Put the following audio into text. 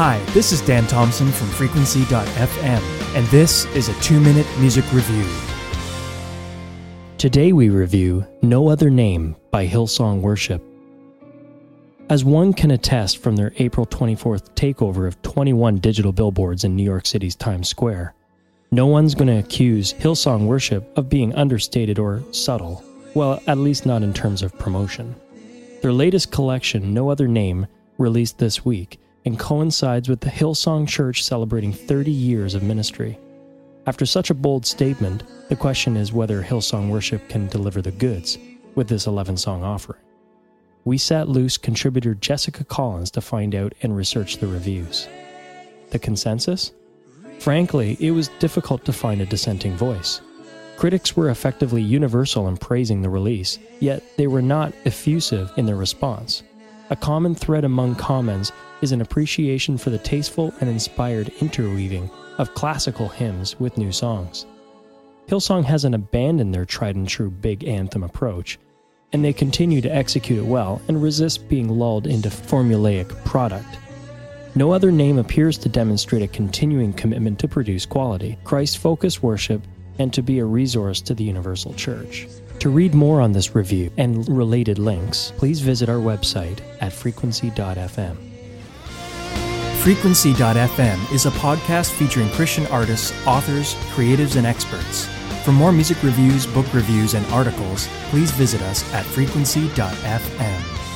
Hi, this is Dan Thompson from Frequency.fm, and this is a two minute music review. Today we review No Other Name by Hillsong Worship. As one can attest from their April 24th takeover of 21 digital billboards in New York City's Times Square, no one's going to accuse Hillsong Worship of being understated or subtle, well, at least not in terms of promotion. Their latest collection, No Other Name, released this week, and coincides with the Hillsong Church celebrating 30 years of ministry. After such a bold statement, the question is whether Hillsong Worship can deliver the goods with this 11 song offering. We sat loose contributor Jessica Collins to find out and research the reviews. The consensus? Frankly, it was difficult to find a dissenting voice. Critics were effectively universal in praising the release, yet they were not effusive in their response. A common thread among comments is an appreciation for the tasteful and inspired interweaving of classical hymns with new songs. Hillsong hasn't abandoned their tried and true big anthem approach, and they continue to execute it well and resist being lulled into formulaic product. No other name appears to demonstrate a continuing commitment to produce quality, Christ focused worship, and to be a resource to the Universal Church. To read more on this review and related links, please visit our website at frequency.fm. Frequency.fm is a podcast featuring Christian artists, authors, creatives, and experts. For more music reviews, book reviews, and articles, please visit us at frequency.fm.